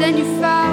then you found